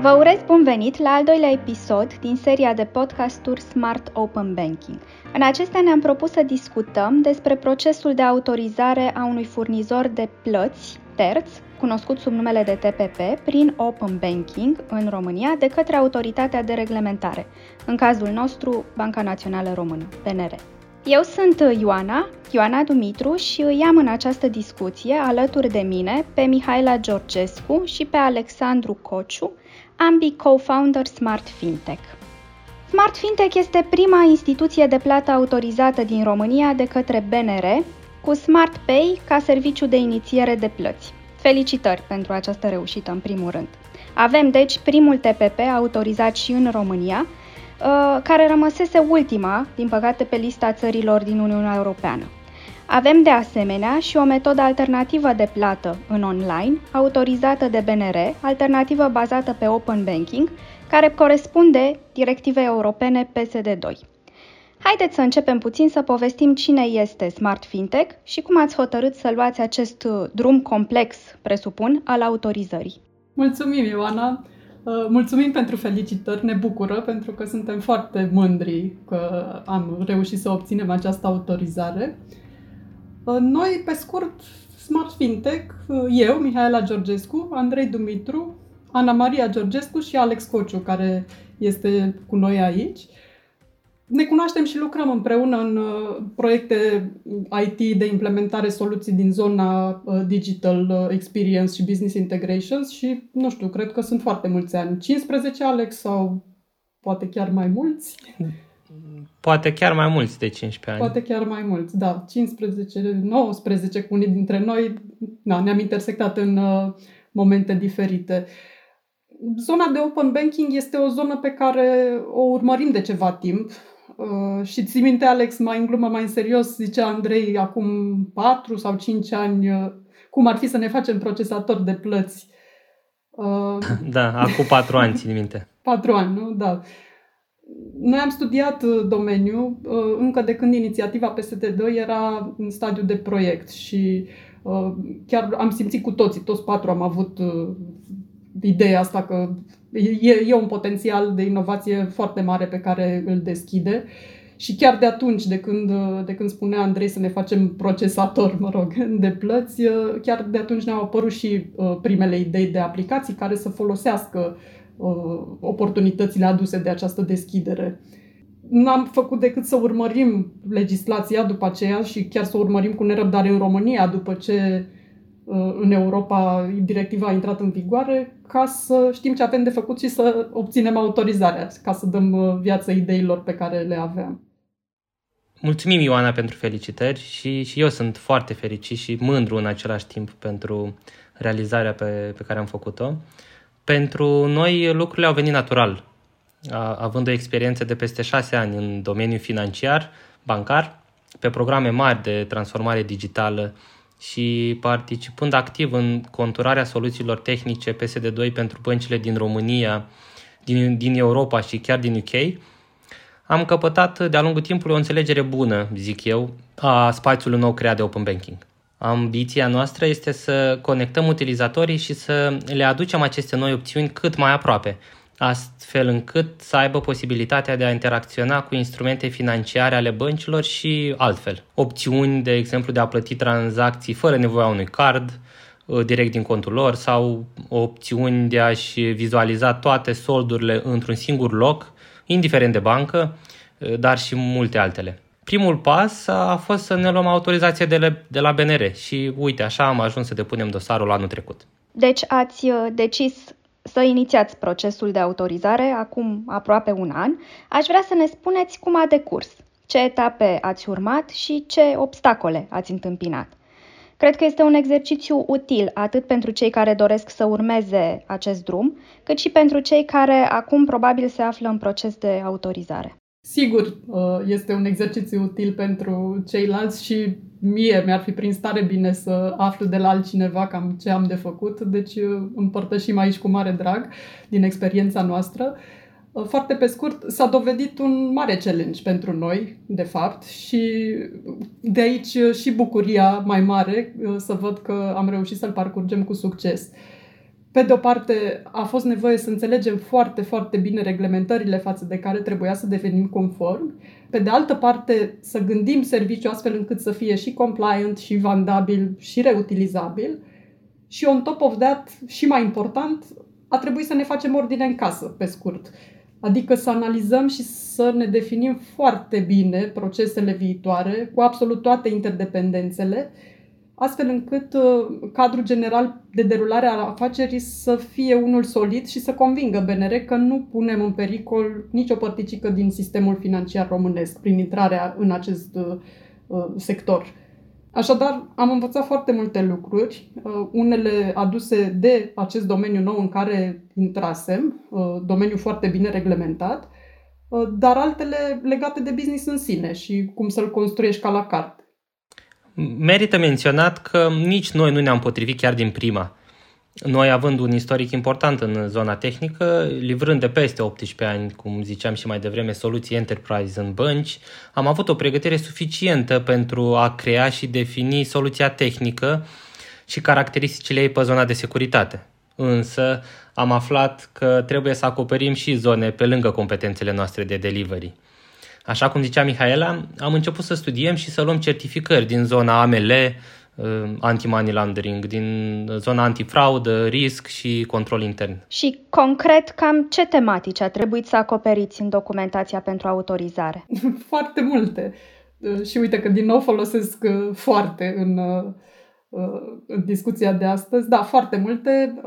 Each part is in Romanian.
Vă urez bun venit la al doilea episod din seria de podcasturi Smart Open Banking. În acestea ne-am propus să discutăm despre procesul de autorizare a unui furnizor de plăți terț, cunoscut sub numele de TPP, prin Open Banking în România de către Autoritatea de Reglementare, în cazul nostru Banca Națională Română, BNR. Eu sunt Ioana, Ioana Dumitru și îi am în această discuție alături de mine pe Mihaela Georgescu și pe Alexandru Cociu, ambii co-founder Smart Fintech. Smart Fintech este prima instituție de plată autorizată din România de către BNR, cu Smart Pay ca serviciu de inițiere de plăți. Felicitări pentru această reușită în primul rând. Avem deci primul TPP autorizat și în România, uh, care rămăsese ultima, din păcate, pe lista țărilor din Uniunea Europeană. Avem de asemenea și o metodă alternativă de plată în online, autorizată de BNR, alternativă bazată pe Open Banking, care corespunde directivei europene PSD2. Haideți să începem puțin să povestim cine este Smart Fintech și cum ați hotărât să luați acest drum complex, presupun, al autorizării. Mulțumim, Ioana! Uh, mulțumim pentru felicitări, ne bucură pentru că suntem foarte mândri că am reușit să obținem această autorizare. Uh, noi, pe scurt, Smart Fintech, uh, eu, Mihaela Georgescu, Andrei Dumitru, Ana Maria Georgescu și Alex Cociu, care este cu noi aici. Ne cunoaștem și lucrăm împreună în uh, proiecte IT de implementare soluții din zona Digital Experience și Business Integrations și, nu știu, cred că sunt foarte mulți ani. 15, Alex, sau poate chiar mai mulți? Poate chiar mai mulți de 15 ani. Poate chiar mai mulți, da. 15, 19 cu unii dintre noi na, ne-am intersectat în uh, momente diferite. Zona de open banking este o zonă pe care o urmărim de ceva timp. Uh, și ții minte, Alex, mai în glumă, mai în serios, zicea Andrei acum 4 sau 5 ani uh, cum ar fi să ne facem procesator de plăți. Uh, da, acum 4 ani, țin minte. 4 ani, nu? Da. Uh, noi am studiat uh, domeniul uh, încă de când inițiativa PSD2 era în stadiu de proiect și uh, chiar am simțit cu toții, toți patru am avut ideea asta că e, e un potențial de inovație foarte mare pe care îl deschide. Și chiar de atunci, de când, de când spunea Andrei să ne facem procesator, mă rog, de plăți, chiar de atunci ne-au apărut și primele idei de aplicații care să folosească Uh, oportunitățile aduse de această deschidere. N-am făcut decât să urmărim legislația după aceea și chiar să urmărim cu nerăbdare în România după ce uh, în Europa directiva a intrat în vigoare ca să știm ce avem de făcut și să obținem autorizarea, ca să dăm uh, viață ideilor pe care le aveam. Mulțumim, Ioana, pentru felicitări și, și eu sunt foarte fericit și mândru în același timp pentru realizarea pe, pe care am făcut-o. Uh, pentru noi lucrurile au venit natural, având o experiență de peste șase ani în domeniul financiar, bancar, pe programe mari de transformare digitală și participând activ în conturarea soluțiilor tehnice PSD2 pentru băncile din România, din, din Europa și chiar din UK, am căpătat de-a lungul timpului o înțelegere bună, zic eu, a spațiului nou creat de Open Banking. Ambiția noastră este să conectăm utilizatorii și să le aducem aceste noi opțiuni cât mai aproape, astfel încât să aibă posibilitatea de a interacționa cu instrumente financiare ale băncilor și altfel. Opțiuni, de exemplu, de a plăti tranzacții fără nevoia unui card, uh, direct din contul lor sau opțiuni de a-și vizualiza toate soldurile într-un singur loc, indiferent de bancă, uh, dar și multe altele primul pas a fost să ne luăm autorizație de, la, de la BNR și uite, așa am ajuns să depunem dosarul anul trecut. Deci ați uh, decis să inițiați procesul de autorizare acum aproape un an. Aș vrea să ne spuneți cum a decurs, ce etape ați urmat și ce obstacole ați întâmpinat. Cred că este un exercițiu util atât pentru cei care doresc să urmeze acest drum, cât și pentru cei care acum probabil se află în proces de autorizare. Sigur, uh, este un exercițiu util pentru ceilalți și mie mi-ar fi prin stare bine să aflu de la altcineva cam ce am de făcut, deci uh, împărtășim aici cu mare drag din experiența noastră. Uh, foarte pe scurt, s-a dovedit un mare challenge pentru noi, de fapt, și de aici și bucuria mai mare să văd că am reușit să-l parcurgem cu succes. Pe de o parte, a fost nevoie să înțelegem foarte, foarte bine reglementările față de care trebuia să devenim conform. Pe de altă parte, să gândim serviciul astfel încât să fie și compliant, și vandabil, și reutilizabil. Și on top of that, și mai important, a trebuit să ne facem ordine în casă, pe scurt. Adică să analizăm și să ne definim foarte bine procesele viitoare, cu absolut toate interdependențele, astfel încât uh, cadrul general de derulare a afacerii să fie unul solid și să convingă BNR că nu punem în pericol nicio părticică din sistemul financiar românesc prin intrarea în acest uh, uh, sector. Așadar, am învățat foarte multe lucruri, unele aduse de acest domeniu nou în care intrasem, domeniu foarte bine reglementat, dar altele legate de business în sine și cum să-l construiești ca la carte. Merită menționat că nici noi nu ne-am potrivit chiar din prima. Noi având un istoric important în zona tehnică, livrând de peste 18 ani, cum ziceam și mai devreme, soluții enterprise în bănci, am avut o pregătire suficientă pentru a crea și defini soluția tehnică și caracteristicile ei pe zona de securitate. Însă am aflat că trebuie să acoperim și zone pe lângă competențele noastre de delivery. Așa cum zicea Mihaela, am început să studiem și să luăm certificări din zona AML, uh, anti-money laundering, din zona antifraudă, risc și control intern. Și concret, cam ce tematici a trebuit să acoperiți în documentația pentru autorizare? Foarte multe. Uh, și uite că din nou folosesc uh, foarte în, în discuția de astăzi. Da, foarte multe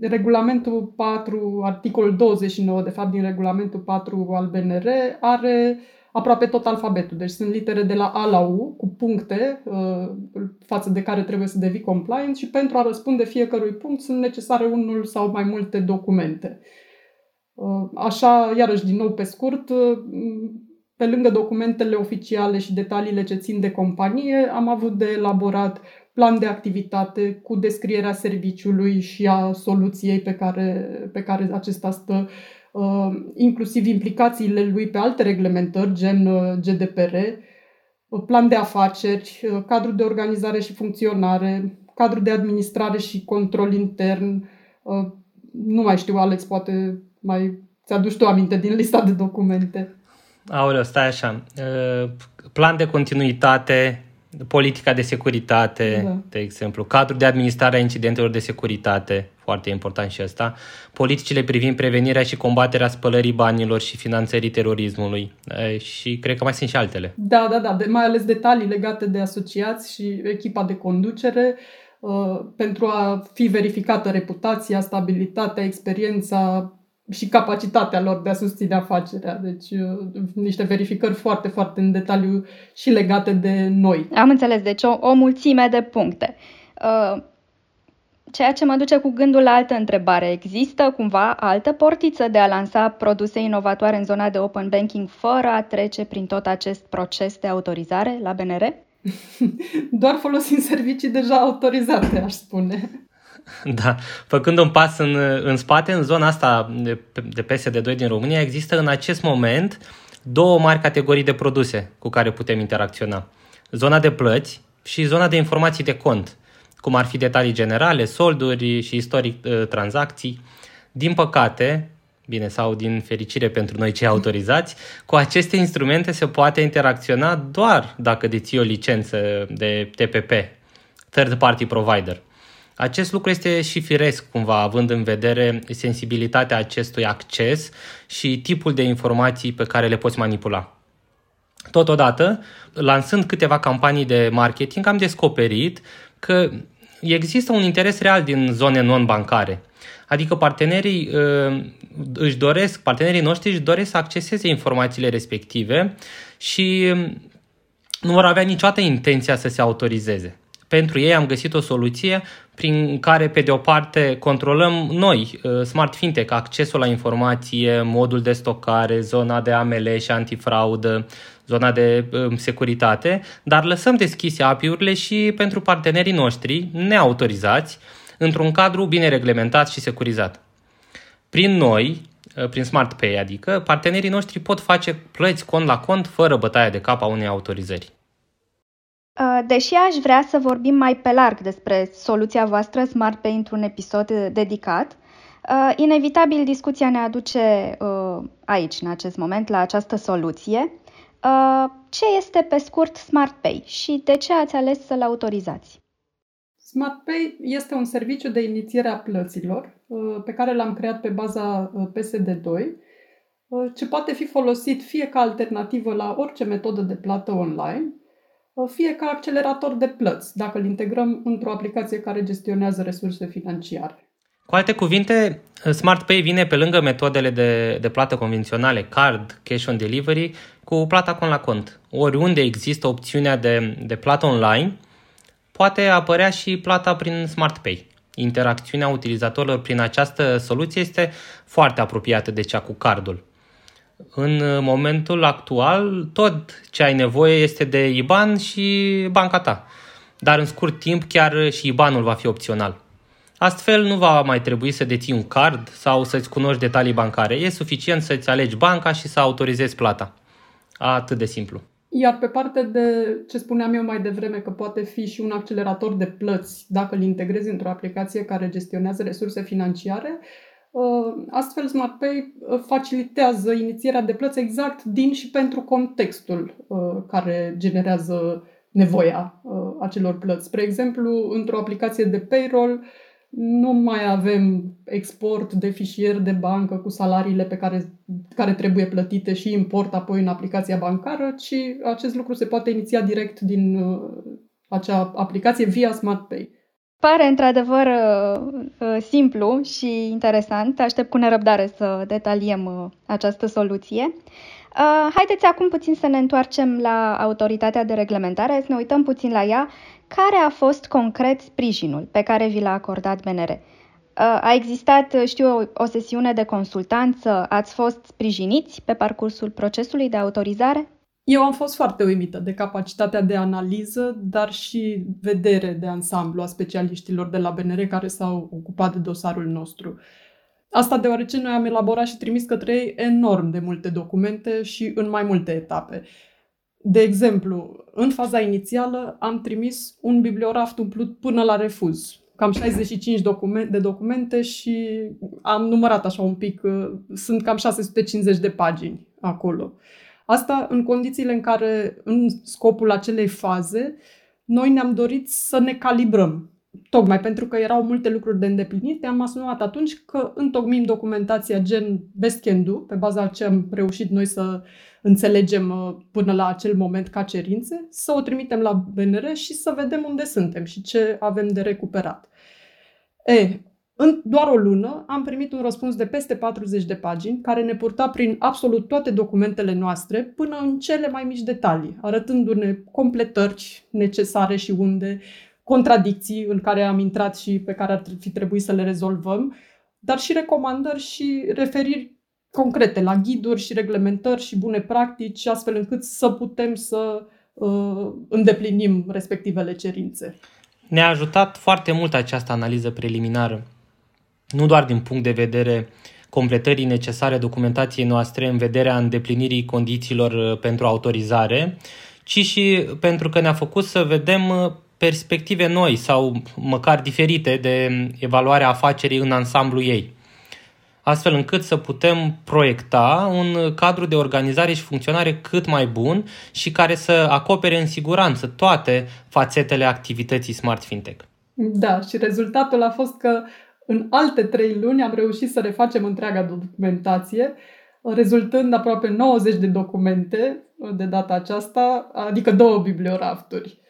regulamentul 4, articolul 29, de fapt, din regulamentul 4 al BNR, are aproape tot alfabetul. Deci sunt litere de la A la U, cu puncte uh, față de care trebuie să devii compliant și pentru a răspunde fiecărui punct sunt necesare unul sau mai multe documente. Uh, așa, iarăși, din nou pe scurt, uh, pe lângă documentele oficiale și detaliile ce țin de companie, am avut de elaborat plan de activitate cu descrierea serviciului și a soluției pe care, pe care acesta stă, uh, inclusiv implicațiile lui pe alte reglementări, gen uh, GDPR, uh, plan de afaceri, cadru de organizare și funcționare, cadru de administrare și control intern. Nu mai știu, Alex, poate mai ți-aduci tu aminte din lista de documente. Aoleu, stai așa. Plan de continuitate, politica de securitate, da. de exemplu, cadrul de administrare a incidentelor de securitate, foarte important și ăsta, politicile privind prevenirea și combaterea spălării banilor și finanțării terorismului și cred că mai sunt și altele. Da, da, da, de, mai ales detalii legate de asociați și echipa de conducere uh, pentru a fi verificată reputația, stabilitatea, experiența, și capacitatea lor de a susține afacerea. Deci uh, niște verificări foarte, foarte în detaliu și legate de noi. Am înțeles, deci o, o mulțime de puncte. Uh, ceea ce mă duce cu gândul la altă întrebare. Există cumva altă portiță de a lansa produse inovatoare în zona de open banking fără a trece prin tot acest proces de autorizare la BNR? Doar folosind servicii deja autorizate, aș spune. Da, făcând un pas în, în spate, în zona asta de, de PSD2 din România, există în acest moment două mari categorii de produse cu care putem interacționa. Zona de plăți și zona de informații de cont, cum ar fi detalii generale, solduri și istoric uh, tranzacții. Din păcate, bine, sau din fericire pentru noi cei autorizați, cu aceste instrumente se poate interacționa doar dacă deții o licență de TPP, Third Party Provider. Acest lucru este și firesc cumva, având în vedere sensibilitatea acestui acces și tipul de informații pe care le poți manipula. Totodată, lansând câteva campanii de marketing, am descoperit că există un interes real din zone non-bancare. Adică partenerii uh, își doresc, partenerii noștri își doresc să acceseze informațiile respective și nu vor avea niciodată intenția să se autorizeze. Pentru ei am găsit o soluție prin care, pe de o parte, controlăm noi, uh, Smart Fintech, accesul la informație, modul de stocare, zona de AML și antifraudă, zona de um, securitate, dar lăsăm deschise API-urile și pentru partenerii noștri neautorizați, într-un cadru bine reglementat și securizat. Prin noi, uh, prin Smart Pay, adică, partenerii noștri pot face plăți cont la cont fără bătaia de cap a unei autorizări. Uh, deși aș vrea să vorbim mai pe larg despre soluția voastră SmartPay într-un episod dedicat, uh, inevitabil discuția ne aduce uh, aici, în acest moment, la această soluție. Ce este pe scurt SmartPay și de ce ați ales să-l autorizați? SmartPay este un serviciu de inițiere a plăților pe care l-am creat pe baza PSD2, ce poate fi folosit fie ca alternativă la orice metodă de plată online, fie ca accelerator de plăți, dacă îl integrăm într-o aplicație care gestionează resurse financiare. Cu alte cuvinte, SmartPay vine pe lângă metodele de, de plată convenționale, card, cash on delivery, cu plata cont la cont. Oriunde există opțiunea de, de plată online, poate apărea și plata prin SmartPay. Interacțiunea utilizatorilor prin această soluție este foarte apropiată de cea cu cardul. În momentul actual, tot ce ai nevoie este de IBAN și banca ta. Dar în scurt timp, chiar și IBANul va fi opțional. Astfel, nu va mai trebui să deții un card sau să-ți cunoști detalii bancare. E suficient să-ți alegi banca și să autorizezi plata. Atât de simplu. Iar pe partea de ce spuneam eu mai devreme, că poate fi și un accelerator de plăți dacă îl integrezi într-o aplicație care gestionează resurse financiare, Uh, astfel, SmartPay uh, facilitează inițierea de plăți exact din și pentru contextul uh, care generează nevoia acelor plăți. Spre exemplu, într-o aplicație de payroll, nu mai avem export de fișier de bancă cu salariile pe care, care trebuie plătite și import apoi în aplicația bancară, ci acest lucru se poate iniția direct din acea aplicație via SmartPay. Pare într-adevăr uh, uh, simplu și interesant. Aștept cu nerăbdare să detaliem uh, această soluție. Haideți acum puțin să ne întoarcem la autoritatea de reglementare, să ne uităm puțin la ea. Care a fost concret sprijinul pe care vi l-a acordat BNR? A existat, știu, o, o sesiune de consultanță? Ați fost sprijiniți pe parcursul procesului de autorizare? Eu am fost foarte uimită de capacitatea de analiză, dar și vedere de ansamblu a specialiștilor de la BNR care s-au ocupat de dosarul nostru. Asta deoarece noi am elaborat și trimis către ei enorm de multe documente și în mai multe etape. De exemplu, în faza inițială am trimis un biblioraft umplut până la refuz, cam 65 documente, de documente și am numărat așa un pic, sunt cam 650 de pagini acolo. Asta în condițiile în care, în scopul acelei faze, noi ne-am dorit să ne calibrăm. Tocmai pentru că erau multe lucruri de îndeplinit, am asumat atunci că întocmim documentația gen best can do, pe baza ce am reușit noi să înțelegem uh, până la acel moment ca cerințe, să o trimitem la BNR și să vedem unde suntem și ce avem de recuperat. E, în doar o lună am primit un răspuns de peste 40 de pagini care ne purta prin absolut toate documentele noastre până în cele mai mici detalii, arătându-ne completări necesare și unde, contradicții în care am intrat și pe care ar fi trebuit să le rezolvăm, dar și recomandări și referiri concrete la ghiduri și reglementări și bune practici, astfel încât să putem să uh, îndeplinim respectivele cerințe. Ne-a ajutat foarte mult această analiză preliminară nu doar din punct de vedere completării necesare documentației noastre în vederea îndeplinirii condițiilor uh, pentru autorizare, ci și pentru că ne-a făcut să vedem uh, perspective noi sau măcar diferite de evaluarea afacerii în ansamblu ei astfel încât să putem proiecta un cadru de organizare și funcționare cât mai bun și care să acopere în siguranță toate fațetele activității Smart Fintech. Da, și rezultatul a fost că în alte trei luni am reușit să refacem întreaga documentație, rezultând aproape 90 de documente de data aceasta, adică două bibliorafturi.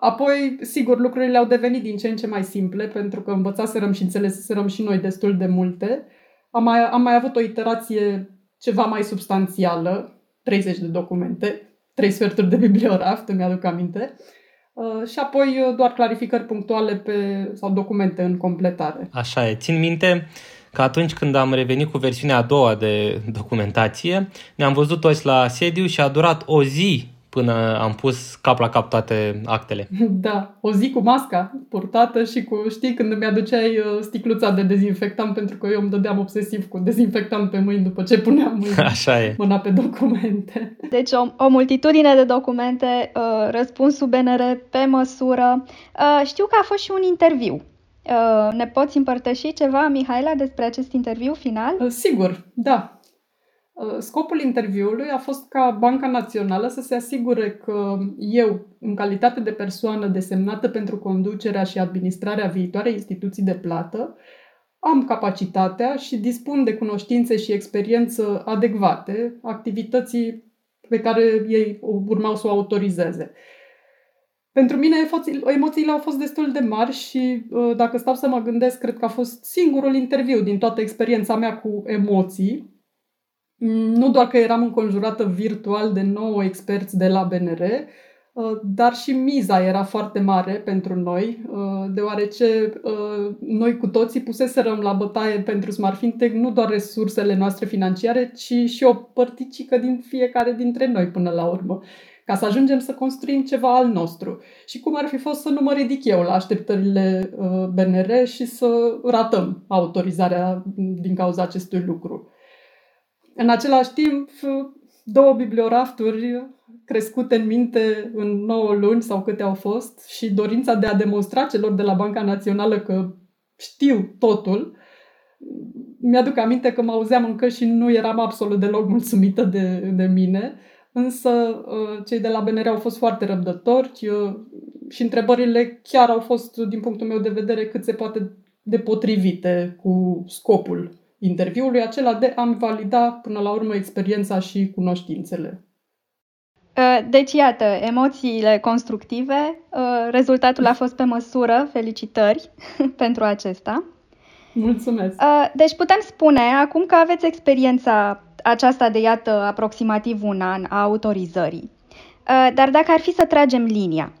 Apoi, sigur, lucrurile au devenit din ce în ce mai simple, pentru că învățaserăm și înțeleserăm și noi destul de multe. Am mai, am mai avut o iterație ceva mai substanțială, 30 de documente, 3 sferturi de biblioraft, îmi aduc aminte. Uh, Uh, și apoi uh, doar clarificări punctuale pe, sau documente în completare. Așa e. Țin minte că atunci când am revenit cu versiunea a doua de documentație, ne-am văzut toți la sediu și a durat o zi până am pus cap la cap toate actele. Da, o zi cu masca purtată și cu, știi, când îmi aduceai uh, sticluța de dezinfectant, pentru că eu îmi dădeam obsesiv cu dezinfectant pe mâini după ce puneam mâini, Așa e. mâna pe documente. Deci o, o multitudine de documente, uh, răspunsul BNR pe măsură. Uh, știu că a fost și un interviu. Uh, ne poți împărtăși ceva, Mihaela, despre acest interviu final? Uh, sigur, da. Uh, scopul interviului a fost ca Banca Națională să se asigure că eu, în calitate de persoană desemnată pentru conducerea și administrarea viitoarei instituții de plată, am capacitatea și dispun de cunoștințe și experiență adecvate activității pe care ei urmau să o autorizeze. Pentru mine emoțiile au fost destul de mari și uh, dacă stau să mă gândesc, cred că a fost singurul interviu din toată experiența mea cu emoții, Mm, nu doar că eram înconjurată virtual de nouă experți de la BNR, uh, dar și miza era foarte mare pentru noi, uh, deoarece uh, noi cu toții puseserăm la bătaie pentru Smart Fintech nu doar resursele noastre financiare, ci și o părticică din fiecare dintre noi până la urmă, ca să ajungem să construim ceva al nostru. Și cum ar fi fost să nu mă ridic eu la așteptările BNR și să ratăm autorizarea din cauza acestui lucru. În același timp, două bibliorafturi crescute în minte în 9 luni sau câte au fost și dorința de a demonstra celor de la Banca Națională că știu totul, mi-aduc aminte că mă auzeam încă și nu eram absolut deloc mulțumită de, de mine, însă uh, cei de la BNR au fost foarte răbdători uh, și întrebările chiar au fost, din punctul meu de vedere, cât se poate de potrivite cu scopul interviului, acela de a-mi valida până la urmă experiența și cunoștințele. Uh, deci, iată, emoțiile constructive, uh, rezultatul a fost pe măsură, felicitări pentru acesta. Mulțumesc! Uh, deci putem spune, acum că aveți experiența aceasta de, iată, aproximativ un an a autorizării, dar dacă ar fi să tragem linia,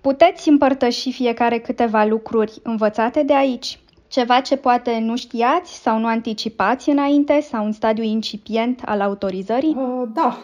puteți împărtăși fiecare câteva lucruri învățate de aici? Ceva ce poate nu știați sau nu anticipați înainte sau în stadiu incipient al autorizării? Uh, da.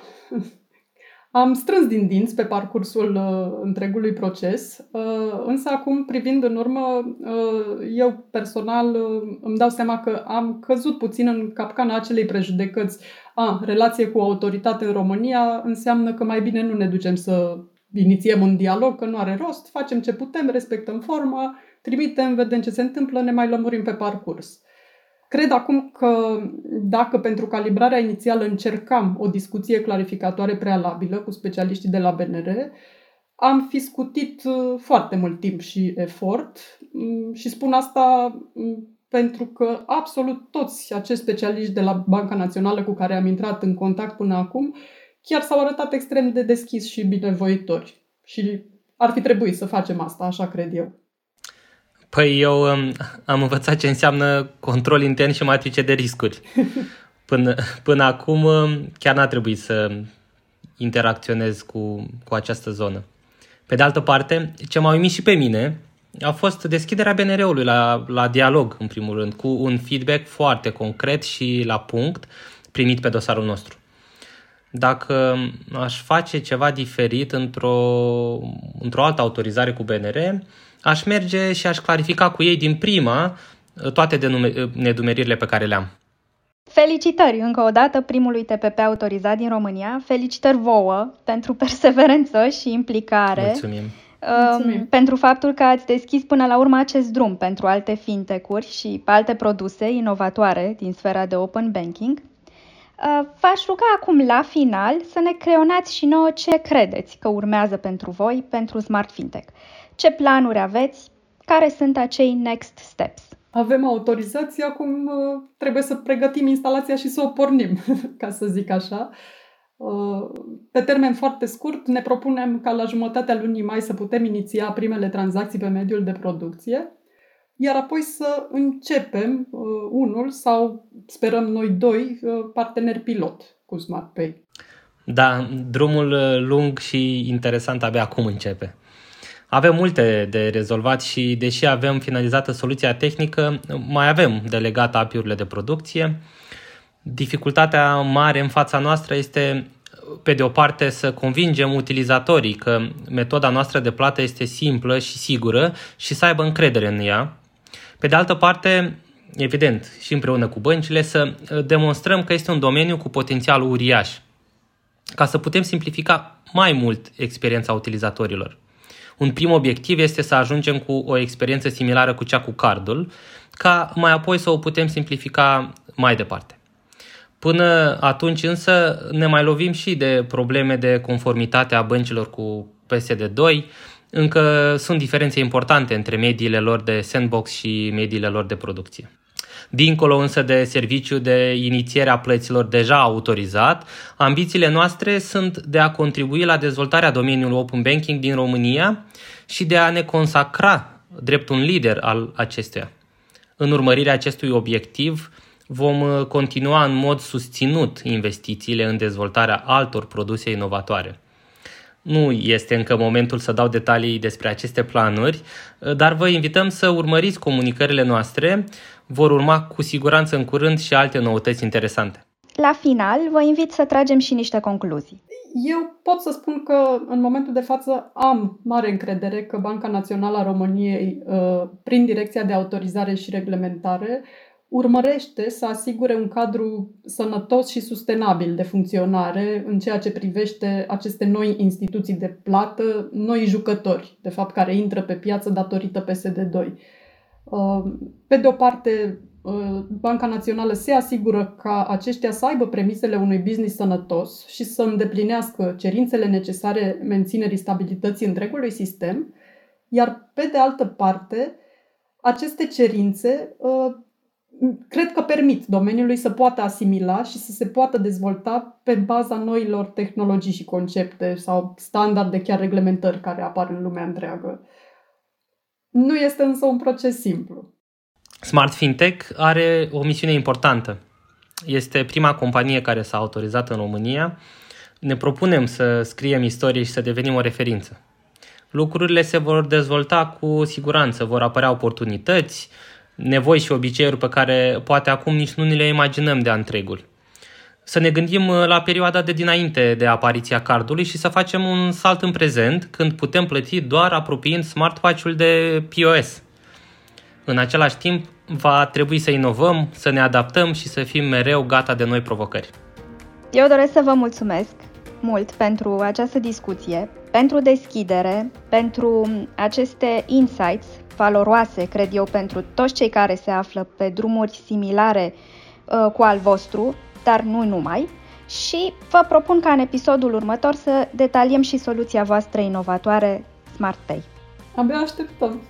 Am strâns din dinți pe parcursul uh, întregului proces, uh, însă acum, privind în urmă, uh, eu personal uh, îmi dau seama că am căzut puțin în capcana acelei prejudecăți. A, relație cu autoritate în România înseamnă că mai bine nu ne ducem să inițiem un dialog, că nu are rost, facem ce putem, respectăm forma, trimitem, vedem ce se întâmplă, ne mai lămurim pe parcurs. Cred acum că dacă pentru calibrarea inițială încercam o discuție clarificatoare prealabilă cu specialiștii de la BNR, am fi scutit uh, foarte mult timp și efort mm, și spun asta mm, pentru că absolut toți acești specialiști de la Banca Națională cu care am intrat în contact până acum chiar s-au arătat extrem de deschis și binevoitori. Și ar fi trebuit să facem asta, așa cred eu. Păi eu um, am învățat ce înseamnă control intern și matrice de riscuri. Până, până acum um, chiar n-a trebuit să interacționez cu, cu această zonă. Pe de altă parte, ce m-a uimit și pe mine a fost deschiderea BNR-ului la, la dialog, în primul rând, cu un feedback foarte concret și la punct primit pe dosarul nostru. Dacă aș face ceva diferit într-o, într-o altă autorizare cu BNR, aș merge și aș clarifica cu ei din prima uh, toate uh, nedumeririle pe care le-am. Felicitări încă o dată primului TPP autorizat din România. Felicitări vouă pentru perseverență și implicare. Mulțumim. Mulțumim. pentru faptul că ați deschis până la urmă acest drum pentru alte fintech-uri și alte produse inovatoare din sfera de open banking. Uh, v-aș ruga acum la final să ne creonați și nouă ce credeți că urmează pentru voi, pentru Smart Fintech. Ce planuri aveți? Care sunt acei next steps? Avem autorizație, acum uh, trebuie să pregătim instalația și să o pornim, ca să zic așa. Uh, pe termen foarte scurt, ne propunem ca la jumătatea lunii mai să putem iniția primele tranzacții pe mediul de producție, iar apoi să începem uh, unul sau sperăm noi doi parteneri pilot cu SmartPay. Da, drumul lung și interesant abia acum începe. Avem multe de rezolvat și deși avem finalizată soluția tehnică, mai avem delegat API-urile de producție. Dificultatea mare în fața noastră este pe de o parte, să convingem utilizatorii că metoda noastră de plată este simplă și sigură și să aibă încredere în ea. Pe de altă parte, evident, și împreună cu băncile, să demonstrăm că este un domeniu cu potențial uriaș, ca să putem simplifica mai mult experiența utilizatorilor. Un prim obiectiv este să ajungem cu o experiență similară cu cea cu cardul, ca mai apoi să o putem simplifica mai departe. Până atunci însă ne mai lovim și de probleme de conformitate a băncilor cu PSD2. Încă sunt diferențe importante între mediile lor de sandbox și mediile lor de producție. Dincolo însă de serviciu de inițiere a plăților deja autorizat, ambițiile noastre sunt de a contribui la dezvoltarea domeniului open banking din România și de a ne consacra drept un lider al acestuia. În urmărirea acestui obiectiv, vom uh, continua în mod susținut investițiile în dezvoltarea altor produse inovatoare. Nu este încă momentul să dau detalii despre aceste planuri, uh, dar vă invităm să urmăriți comunicările noastre. Vor urma cu siguranță în curând și alte noutăți interesante. La final, vă invit să tragem și niște concluzii. Eu pot să spun că în momentul de față am mare încredere că Banca Națională a României, uh, prin Direcția de Autorizare și Reglementare, urmărește să asigure un cadru sănătos și sustenabil de funcționare în ceea ce privește aceste noi instituții de plată, noi jucători, de fapt, care intră pe piață datorită PSD2. Uh, pe de o parte, uh, Banca Națională se asigură ca aceștia să aibă premisele unui business sănătos și să îndeplinească cerințele necesare menținerii stabilității întregului sistem, iar pe de altă parte, aceste cerințe uh, cred că permit domeniului să poată asimila și să se poată dezvolta pe baza noilor tehnologii și concepte sau standarde, chiar reglementări care apar în lumea întreagă. Nu este însă un proces simplu. Smart FinTech are o misiune importantă. Este prima companie care s-a autorizat în România. Ne propunem să scriem istorie și să devenim o referință. Lucrurile se vor dezvolta cu siguranță, vor apărea oportunități, nevoi și obiceiuri pe care poate acum nici nu ni le imaginăm de întregul. Să ne gândim uh, la perioada de dinainte de apariția cardului și să facem un salt în prezent când putem plăti doar apropiind smartwatch-ul de POS. În același timp, va trebui să inovăm, să ne adaptăm și să fim mereu gata de noi provocări. Eu doresc să vă mulțumesc mult pentru această discuție, pentru deschidere, pentru aceste insights valoroase, cred eu, pentru toți cei care se află pe drumuri similare uh, cu al vostru, dar nu numai. Și vă propun ca în episodul următor să detaliem și soluția voastră inovatoare SmartPay. Abia așteptăm!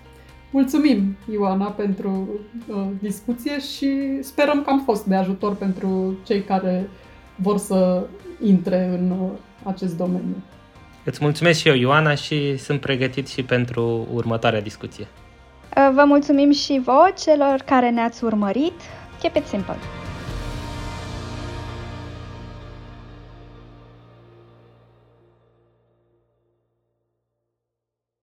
Mulțumim, Ioana, pentru uh, discuție și sperăm că am fost de ajutor pentru cei care vor să intre în uh, acest domeniu. Îți mulțumesc și eu, Ioana, și sunt pregătit și pentru următoarea discuție. Uh, vă mulțumim și vouă, celor care ne-ați urmărit. Keep it simple!